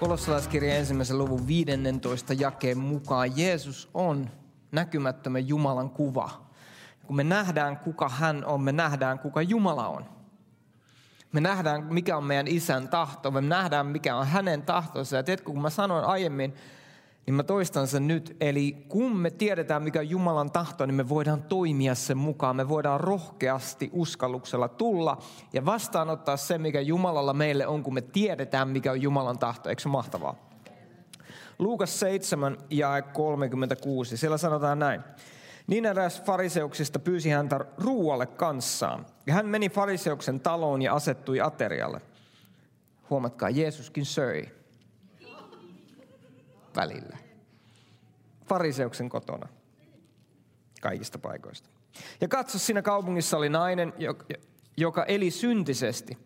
Kolossalaiskirjan ensimmäisen luvun 15 jakeen mukaan Jeesus on näkymättömän Jumalan kuva. Kun me nähdään, kuka hän on, me nähdään, kuka Jumala on. Me nähdään, mikä on meidän isän tahto, me nähdään, mikä on hänen tahtonsa. Ja tiedätkö, kun mä sanoin aiemmin, niin mä toistan sen nyt. Eli kun me tiedetään, mikä on Jumalan tahto, niin me voidaan toimia sen mukaan. Me voidaan rohkeasti uskalluksella tulla ja vastaanottaa se, mikä Jumalalla meille on, kun me tiedetään, mikä on Jumalan tahto. Eikö se mahtavaa? Luukas 7 ja 36. Siellä sanotaan näin. Niin eräs fariseuksista pyysi häntä ruualle kanssaan. Ja hän meni fariseuksen taloon ja asettui aterialle. Huomatkaa, Jeesuskin söi välillä. Fariseuksen kotona. Kaikista paikoista. Ja katso, siinä kaupungissa oli nainen, joka eli syntisesti.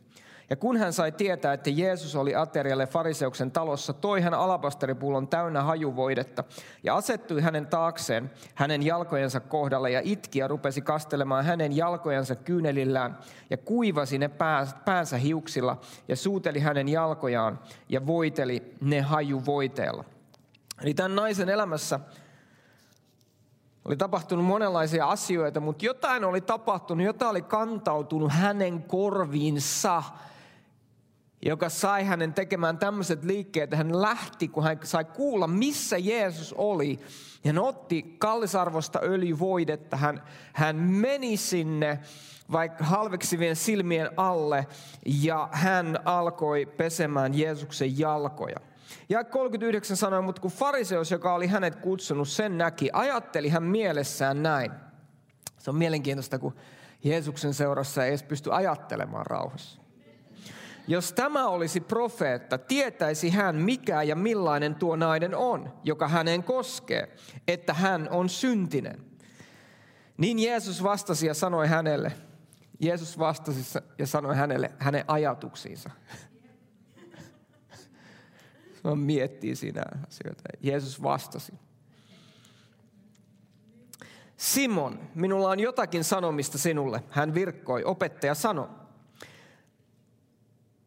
Ja kun hän sai tietää, että Jeesus oli aterialle fariseuksen talossa, toi hän alapasteripullon täynnä hajuvoidetta ja asettui hänen taakseen hänen jalkojensa kohdalle ja itki ja rupesi kastelemaan hänen jalkojensa kyynelillään ja kuivasi ne päänsä hiuksilla ja suuteli hänen jalkojaan ja voiteli ne hajuvoiteella. Eli tämän naisen elämässä oli tapahtunut monenlaisia asioita, mutta jotain oli tapahtunut, jotain oli kantautunut hänen korviinsa, joka sai hänen tekemään tämmöiset liikkeet. Hän lähti, kun hän sai kuulla, missä Jeesus oli. Ja hän otti kallisarvosta öljyvoidetta. Hän, hän meni sinne vaikka halveksivien silmien alle ja hän alkoi pesemään Jeesuksen jalkoja. Ja 39 sanoi, mutta kun fariseus, joka oli hänet kutsunut, sen näki, ajatteli hän mielessään näin. Se on mielenkiintoista, kun Jeesuksen seurassa ei edes pysty ajattelemaan rauhassa. Jos tämä olisi profeetta, tietäisi hän mikä ja millainen tuo nainen on, joka hänen koskee, että hän on syntinen. Niin Jeesus vastasi ja sanoi hänelle, Jeesus vastasi ja sanoi hänelle hänen ajatuksiinsa. Mä miettii siinä asioita. Jeesus vastasi. Simon, minulla on jotakin sanomista sinulle. Hän virkkoi. Opettaja sanoi.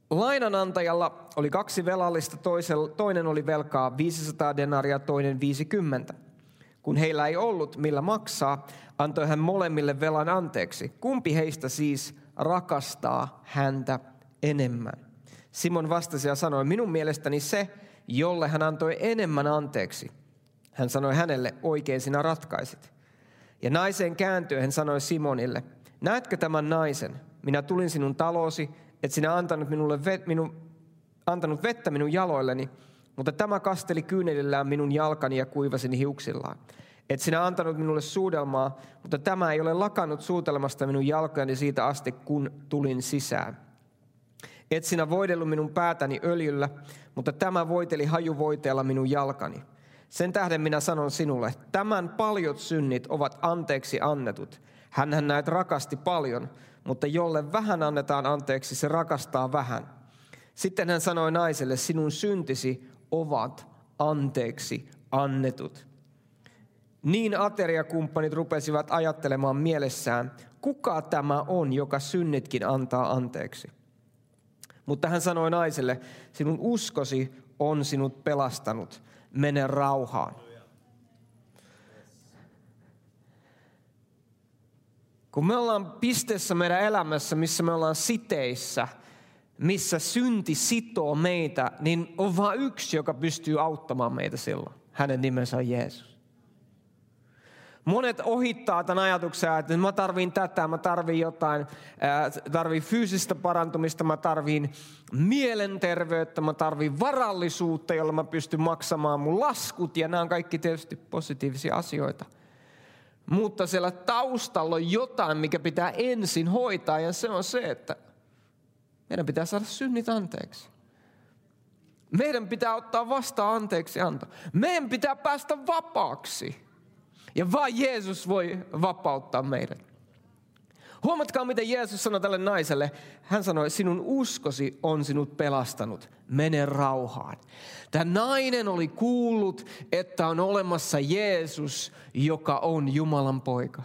Lainanantajalla oli kaksi velallista, toinen oli velkaa 500 denaria, toinen 50. Kun heillä ei ollut millä maksaa, antoi hän molemmille velan anteeksi. Kumpi heistä siis rakastaa häntä enemmän? Simon vastasi ja sanoi, minun mielestäni se, jolle hän antoi enemmän anteeksi. Hän sanoi hänelle, oikein sinä ratkaisit. Ja naisen kääntyen hän sanoi Simonille, näetkö tämän naisen? Minä tulin sinun talosi, et sinä antanut, minulle vet, minun, antanut vettä minun jaloilleni, mutta tämä kasteli kyynelillään minun jalkani ja kuivasi hiuksillaan. Et sinä antanut minulle suudelmaa, mutta tämä ei ole lakannut suutelmasta minun jalkani siitä asti, kun tulin sisään. Et sinä voidellut minun päätäni öljyllä, mutta tämä voiteli hajuvoiteella minun jalkani. Sen tähden minä sanon sinulle, tämän paljot synnit ovat anteeksi annetut. Hänhän näet rakasti paljon, mutta jolle vähän annetaan anteeksi, se rakastaa vähän. Sitten hän sanoi naiselle, sinun syntisi ovat anteeksi annetut. Niin ateriakumppanit rupesivat ajattelemaan mielessään, kuka tämä on, joka synnitkin antaa anteeksi. Mutta hän sanoi naiselle, sinun uskosi on sinut pelastanut, mene rauhaan. Kun me ollaan pisteessä meidän elämässä, missä me ollaan siteissä, missä synti sitoo meitä, niin on vain yksi, joka pystyy auttamaan meitä silloin. Hänen nimensä on Jeesus. Monet ohittaa tämän ajatuksen, että mä tarviin tätä, mä tarviin jotain, tarviin fyysistä parantumista, mä tarviin mielenterveyttä, mä tarviin varallisuutta, jolla mä pystyn maksamaan mun laskut. Ja nämä on kaikki tietysti positiivisia asioita. Mutta siellä taustalla on jotain, mikä pitää ensin hoitaa ja se on se, että meidän pitää saada synnit anteeksi. Meidän pitää ottaa vastaan anteeksi anto. Meidän pitää päästä vapaaksi. Ja vain Jeesus voi vapauttaa meidät. Huomatkaa, miten Jeesus sanoi tälle naiselle. Hän sanoi, sinun uskosi on sinut pelastanut. Mene rauhaan. Tämä nainen oli kuullut, että on olemassa Jeesus, joka on Jumalan poika.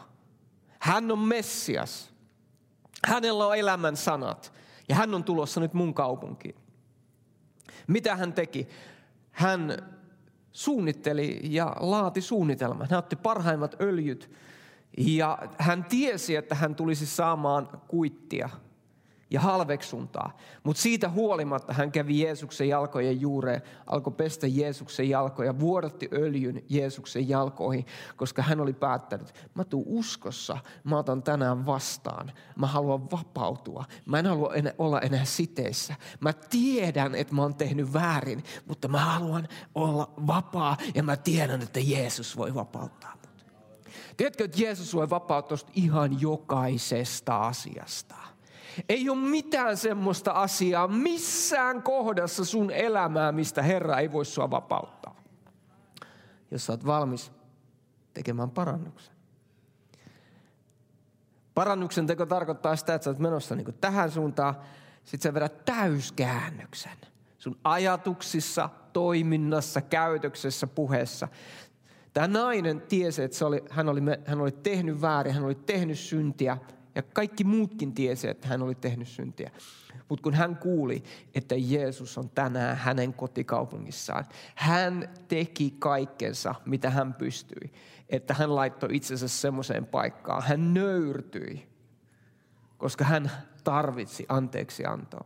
Hän on Messias. Hänellä on elämän sanat. Ja hän on tulossa nyt mun kaupunkiin. Mitä hän teki? Hän suunnitteli ja laati suunnitelman. Hän otti parhaimmat öljyt ja hän tiesi, että hän tulisi saamaan kuittia – ja halveksuntaa. Mutta siitä huolimatta hän kävi Jeesuksen jalkojen juureen, alkoi pestä Jeesuksen jalkoja, vuodatti öljyn Jeesuksen jalkoihin, koska hän oli päättänyt, mä tuun uskossa, mä otan tänään vastaan, mä haluan vapautua, mä en halua enää, olla enää siteissä. Mä tiedän, että mä oon tehnyt väärin, mutta mä haluan olla vapaa ja mä tiedän, että Jeesus voi vapauttaa mut. Tiedätkö, että Jeesus voi vapauttaa ihan jokaisesta asiasta. Ei ole mitään semmoista asiaa missään kohdassa sun elämää, mistä Herra ei voi sua vapauttaa. Jos sä oot valmis tekemään parannuksen. Parannuksen teko tarkoittaa sitä, että sä oot menossa niin tähän suuntaan, sit sä vedät täyskäännöksen sun ajatuksissa, toiminnassa, käytöksessä, puheessa. Tämä nainen tiesi, että se oli, hän, oli, hän oli tehnyt väärin, hän oli tehnyt syntiä, ja kaikki muutkin tiesi, että hän oli tehnyt syntiä. Mutta kun hän kuuli, että Jeesus on tänään hänen kotikaupungissaan, hän teki kaikkensa, mitä hän pystyi. Että hän laittoi itsensä semmoiseen paikkaan. Hän nöyrtyi, koska hän tarvitsi anteeksi antoa.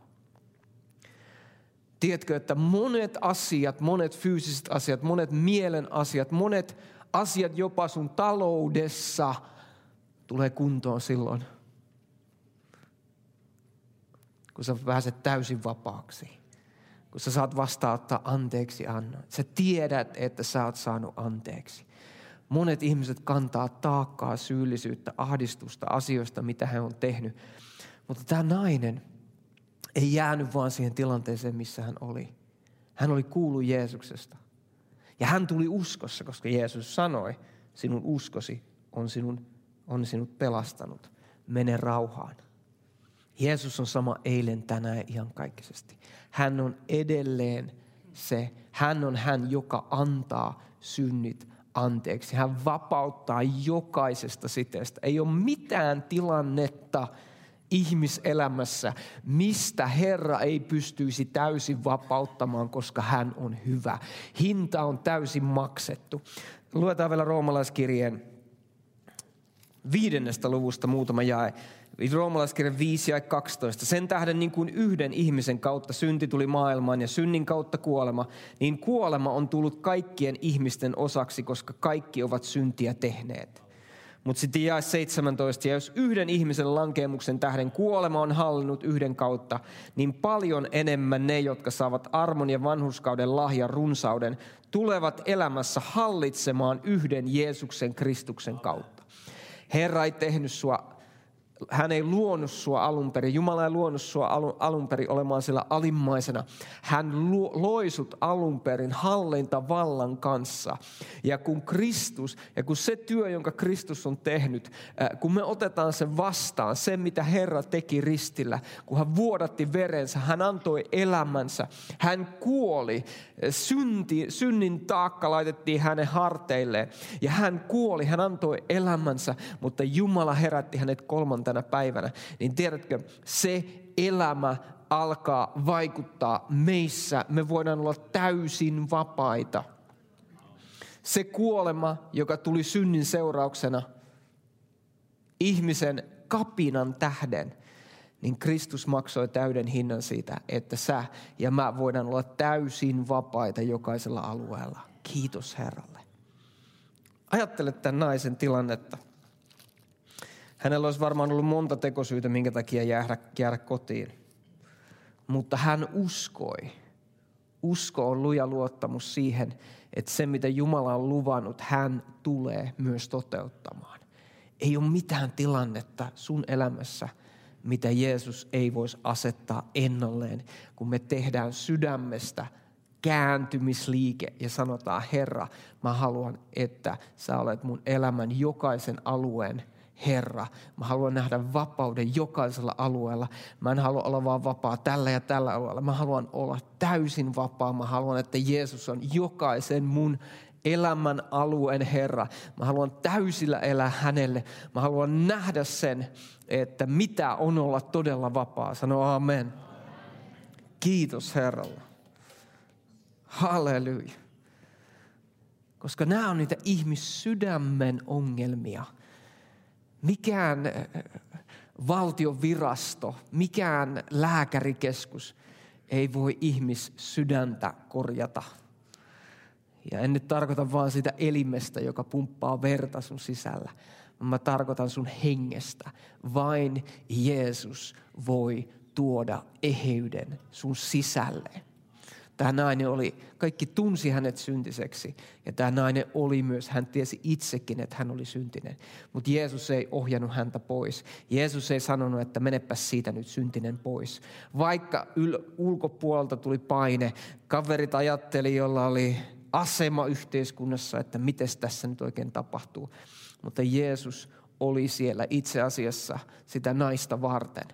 Tiedätkö, että monet asiat, monet fyysiset asiat, monet mielen asiat, monet asiat jopa sun taloudessa tulee kuntoon silloin, kun sä pääset täysin vapaaksi. Kun sä saat vastaanottaa anteeksi anna. Sä tiedät, että sä oot saanut anteeksi. Monet ihmiset kantaa taakkaa, syyllisyyttä, ahdistusta asioista, mitä he on tehnyt. Mutta tämä nainen ei jäänyt vaan siihen tilanteeseen, missä hän oli. Hän oli kuullut Jeesuksesta. Ja hän tuli uskossa, koska Jeesus sanoi, sinun uskosi on, sinun, on sinut pelastanut. Mene rauhaan. Jeesus on sama eilen, tänään ihan kaikkisesti. Hän on edelleen se. Hän on hän, joka antaa synnit anteeksi. Hän vapauttaa jokaisesta siteestä. Ei ole mitään tilannetta ihmiselämässä, mistä Herra ei pystyisi täysin vapauttamaan, koska hän on hyvä. Hinta on täysin maksettu. Luetaan vielä roomalaiskirjeen viidennestä luvusta muutama jae. Roomalaiskirja 5 ja 12. Sen tähden niin kuin yhden ihmisen kautta synti tuli maailmaan ja synnin kautta kuolema, niin kuolema on tullut kaikkien ihmisten osaksi, koska kaikki ovat syntiä tehneet. Mutta sitten jae 17, ja jos yhden ihmisen lankemuksen tähden kuolema on hallinnut yhden kautta, niin paljon enemmän ne, jotka saavat armon ja vanhuskauden lahjan runsauden, tulevat elämässä hallitsemaan yhden Jeesuksen Kristuksen kautta. Herra ei tehnyt sua hän ei luonut sua alun perin, Jumala ei luonut sua alun perin olemaan sillä alimmaisena. Hän loi sut alun perin hallintavallan kanssa. Ja kun Kristus, ja kun se työ, jonka Kristus on tehnyt, äh, kun me otetaan sen vastaan, se mitä Herra teki ristillä, kun hän vuodatti verensä, hän antoi elämänsä, hän kuoli, synti, synnin taakka laitettiin hänen harteilleen, ja hän kuoli, hän antoi elämänsä, mutta Jumala herätti hänet kolmantena tänä päivänä, niin tiedätkö, se elämä alkaa vaikuttaa meissä. Me voidaan olla täysin vapaita. Se kuolema, joka tuli synnin seurauksena ihmisen kapinan tähden, niin Kristus maksoi täyden hinnan siitä, että sä ja mä voidaan olla täysin vapaita jokaisella alueella. Kiitos Herralle. Ajattele tämän naisen tilannetta. Hänellä olisi varmaan ollut monta tekosyytä, minkä takia jäädä, jäädä kotiin. Mutta hän uskoi. Usko on luja luottamus siihen, että se mitä Jumala on luvannut, hän tulee myös toteuttamaan. Ei ole mitään tilannetta sun elämässä, mitä Jeesus ei voisi asettaa ennalleen, kun me tehdään sydämestä kääntymisliike ja sanotaan, Herra, mä haluan, että sä olet mun elämän jokaisen alueen Herra. Mä haluan nähdä vapauden jokaisella alueella. Mä en halua olla vaan vapaa tällä ja tällä alueella. Mä haluan olla täysin vapaa. Mä haluan, että Jeesus on jokaisen mun elämän alueen Herra. Mä haluan täysillä elää hänelle. Mä haluan nähdä sen, että mitä on olla todella vapaa. Sano amen. Kiitos Herralle. Halleluja. Koska nämä on niitä ihmissydämen ongelmia. Mikään äh, valtion virasto, mikään lääkärikeskus ei voi ihmissydäntä korjata. Ja en nyt tarkoita vaan sitä elimestä, joka pumppaa verta sun sisällä. Mä tarkoitan sun hengestä. Vain Jeesus voi tuoda eheyden sun sisälle. Tämä nainen oli, kaikki tunsi hänet syntiseksi. Ja tämä nainen oli myös, hän tiesi itsekin, että hän oli syntinen. Mutta Jeesus ei ohjannut häntä pois. Jeesus ei sanonut, että menepä siitä nyt syntinen pois. Vaikka yl- ulkopuolelta tuli paine, kaverit ajatteli, jolla oli asema yhteiskunnassa, että miten tässä nyt oikein tapahtuu. Mutta Jeesus oli siellä itse asiassa sitä naista varten,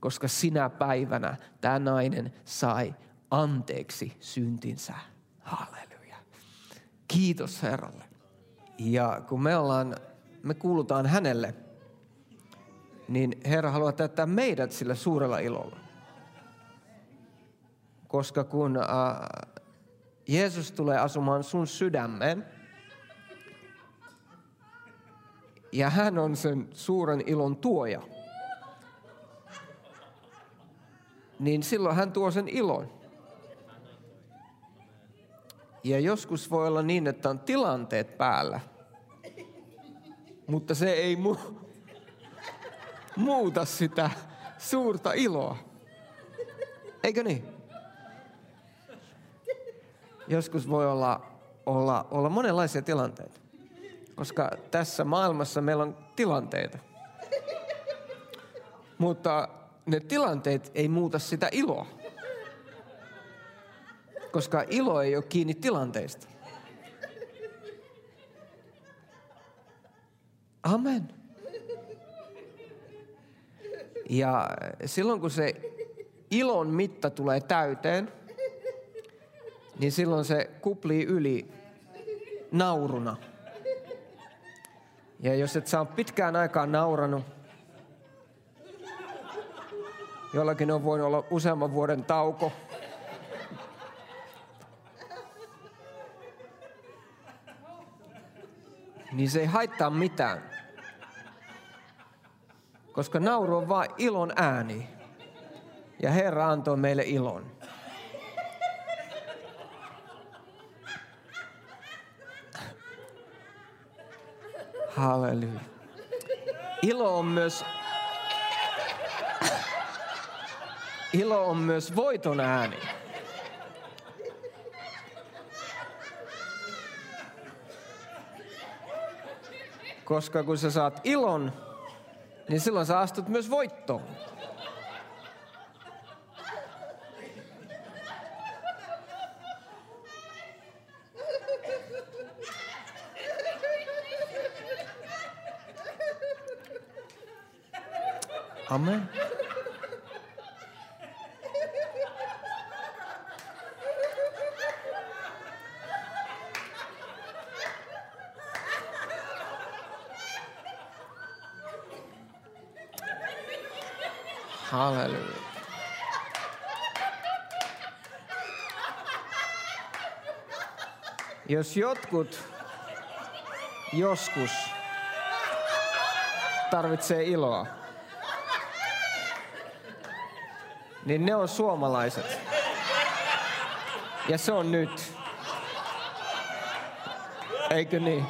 koska sinä päivänä tämä nainen sai anteeksi syntinsä. Halleluja. Kiitos Herralle. Ja kun me ollaan, me kuulutaan hänelle, niin Herra haluaa täyttää meidät sillä suurella ilolla. Koska kun äh, Jeesus tulee asumaan sun sydämeen, ja hän on sen suuren ilon tuoja, niin silloin hän tuo sen ilon. Ja joskus voi olla niin, että on tilanteet päällä, mutta se ei mu- muuta sitä suurta iloa. Eikö niin? Joskus voi olla, olla, olla monenlaisia tilanteita, koska tässä maailmassa meillä on tilanteita. Mutta ne tilanteet ei muuta sitä iloa koska ilo ei ole kiinni tilanteista. Amen. Ja silloin kun se ilon mitta tulee täyteen, niin silloin se kuplii yli nauruna. Ja jos et saa pitkään aikaan nauranut, jollakin on voinut olla useamman vuoden tauko – niin se ei haittaa mitään. Koska nauru on vain ilon ääni. Ja Herra antoi meille ilon. Halleluja. Ilo on myös Ilo on myös voiton ääni. Koska kun sä saat ilon, niin silloin sä astut myös voittoon. Amen. Jos jotkut joskus tarvitsee iloa, niin ne on suomalaiset. Ja se on nyt. Eikö niin?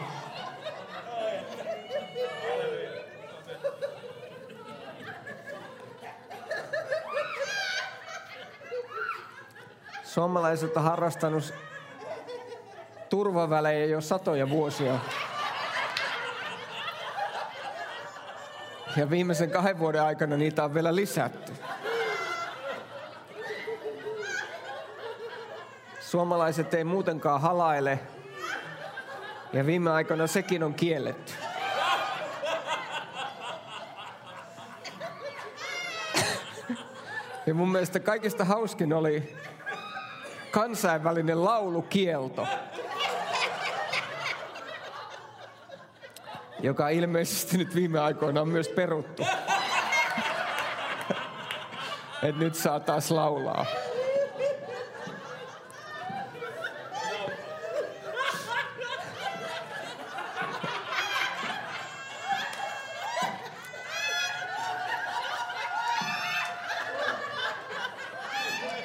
Suomalaiset on harrastanut turvavälejä jo satoja vuosia. Ja viimeisen kahden vuoden aikana niitä on vielä lisätty. Suomalaiset ei muutenkaan halaile. Ja viime aikoina sekin on kielletty. Ja mun mielestä kaikista hauskin oli kansainvälinen laulukielto, joka ilmeisesti nyt viime aikoina on myös peruttu. Et nyt saa taas laulaa.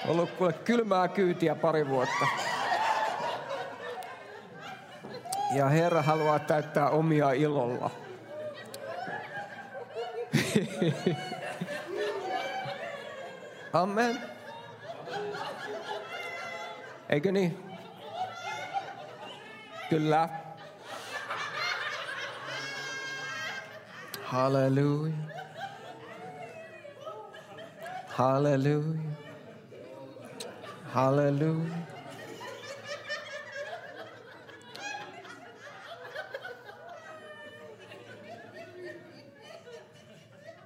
Ollut kuule kylmää kyytiä pari vuotta. Ja Herra haluaa täyttää omia ilolla. Amen. Eikö niin? Kyllä. Halleluja. Halleluja. Halleluja.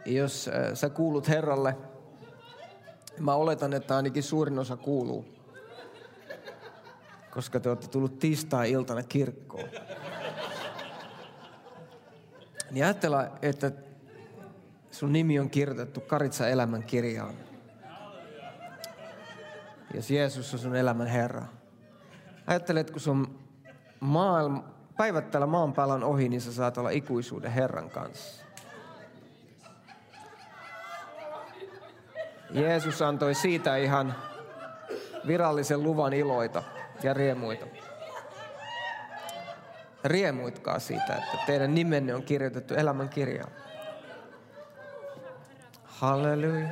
Jos äh, sä kuulut Herralle, mä oletan, että ainakin suurin osa kuuluu, koska te olette tullut tiistai-iltana kirkkoon. Niin ajattela, että sun nimi on kirjoitettu Karitsa elämän kirjaan. Jos Jeesus on sun elämän Herra. Ajattele, että kun sun maailma, päivät täällä maan päällä on ohi, niin sä saat olla ikuisuuden Herran kanssa. Jeesus antoi siitä ihan virallisen luvan iloita ja riemuita. Riemuitkaa siitä, että teidän nimenne on kirjoitettu elämän kirjaan. Halleluja.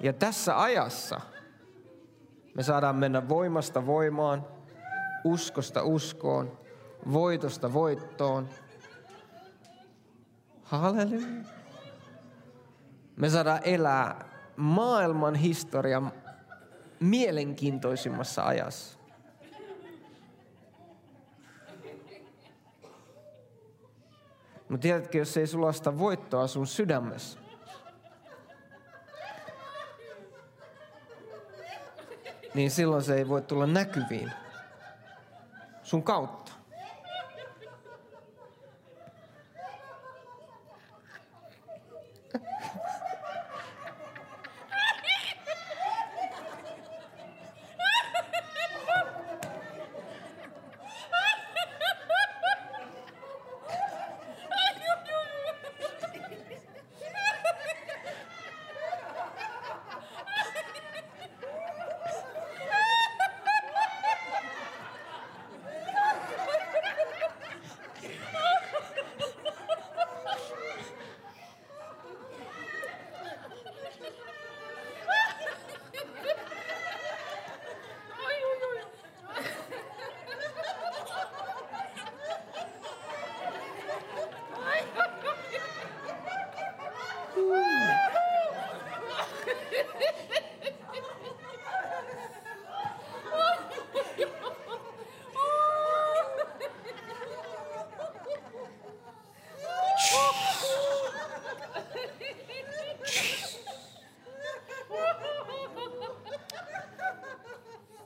Ja tässä ajassa me saadaan mennä voimasta voimaan, uskosta uskoon, voitosta voittoon. Halleluja. Me saadaan elää maailman historian mielenkiintoisimmassa ajassa. Mutta tiedätkö, jos ei sulla sitä voittoa sun sydämessä, niin silloin se ei voi tulla näkyviin sun kautta.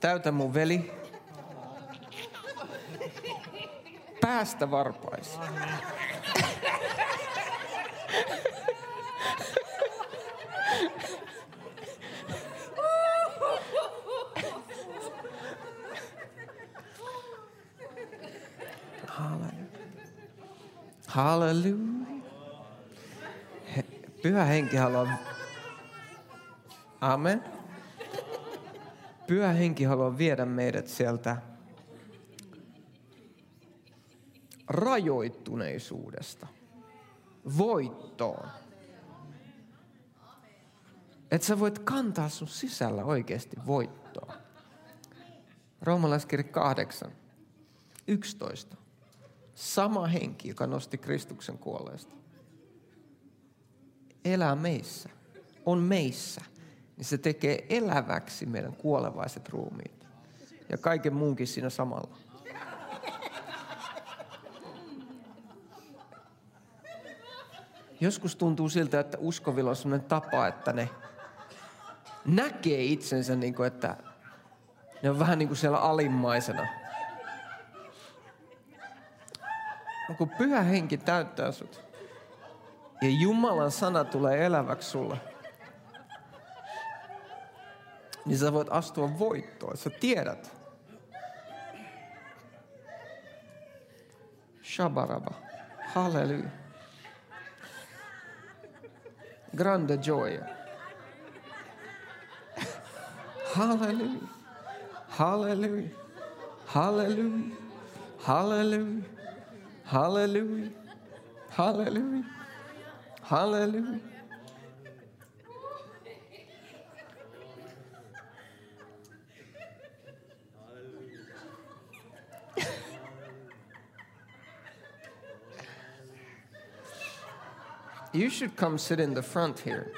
Täytä mun veli. Päästä varpaisi. Halleluja. Pyhä henki haluaa... Amen. Pyhä henki haluaa viedä meidät sieltä rajoittuneisuudesta voittoon. Että sä voit kantaa sun sisällä oikeasti voittoa. Roomalaiskirja 8, 11. Sama henki, joka nosti Kristuksen kuolleesta. Elää meissä. On meissä niin se tekee eläväksi meidän kuolevaiset ruumiit. Ja kaiken muunkin siinä samalla. Joskus tuntuu siltä, että uskovilla on sellainen tapa, että ne näkee itsensä niin kuin, että ne on vähän niin kuin siellä alimmaisena. No kun pyhä henki täyttää sut ja Jumalan sana tulee eläväksi sulle – niin sä voit astua voittoon. Sä tiedät. Shabaraba. Halleluja. Grande joy. halleluja, halleluja, halleluja, halleluja, halleluja, halleluja, halleluja. You should come sit in the front here.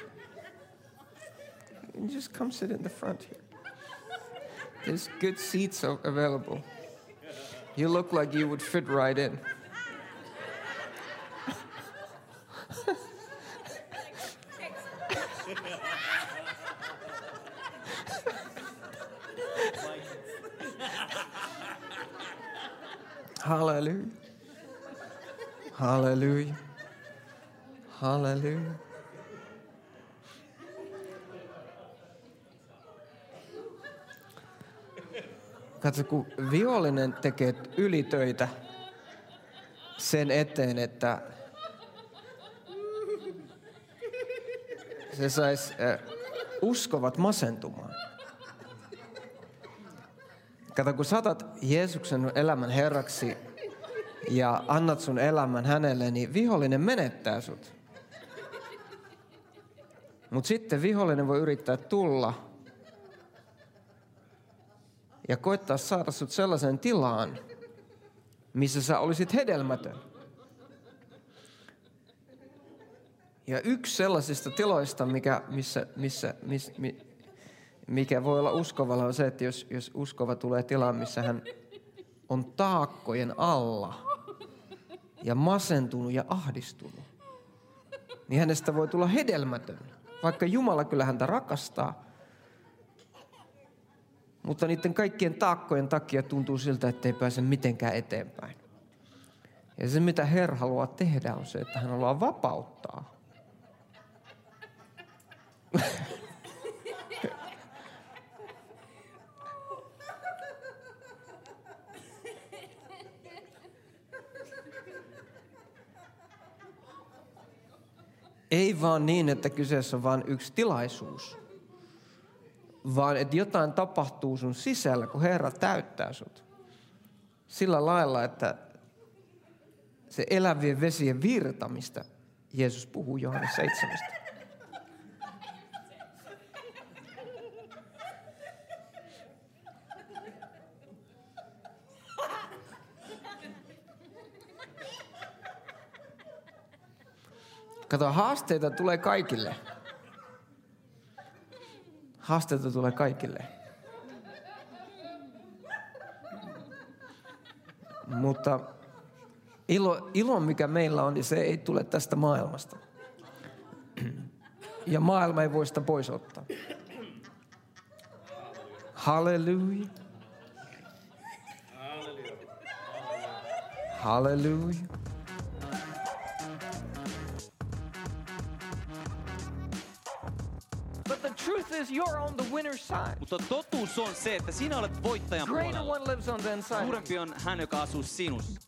Just come sit in the front here. There's good seats available. You look like you would fit right in. Hallelujah. Hallelujah. Hallelujah. Katso, kun vihollinen tekee ylitöitä sen eteen, että se saisi äh, uskovat masentumaan. Kato, kun saatat Jeesuksen elämän herraksi ja annat sun elämän hänelle, niin vihollinen menettää sut. Mutta sitten vihollinen voi yrittää tulla ja koittaa saada sut sellaiseen tilaan, missä sä olisit hedelmätön. Ja yksi sellaisista tiloista, mikä, missä, missä, missä, mikä voi olla uskovalla, on se, että jos, jos uskova tulee tilaan, missä hän on taakkojen alla ja masentunut ja ahdistunut, niin hänestä voi tulla hedelmätön. Vaikka Jumala kyllä häntä rakastaa, mutta niiden kaikkien taakkojen takia tuntuu siltä, että ei pääse mitenkään eteenpäin. Ja se, mitä Herra haluaa tehdä, on se, että hän haluaa vapauttaa. Ei vaan niin, että kyseessä on vain yksi tilaisuus, vaan että jotain tapahtuu sun sisällä, kun Herra täyttää sut. Sillä lailla, että se elävien vesien virtamista Jeesus puhuu Johannes 7. Kato, haasteita tulee kaikille. Haasteita tulee kaikille. Mutta ilo, ilo, mikä meillä on, niin se ei tule tästä maailmasta. Ja maailma ei voi sitä pois ottaa. Halleluja. Halleluja. Is you're on the winner's side. Mutta totuus on se, että sinä olet voittajan Greater puolella. one lives on the inside. Suurempi on hän, joka asuu sinussa.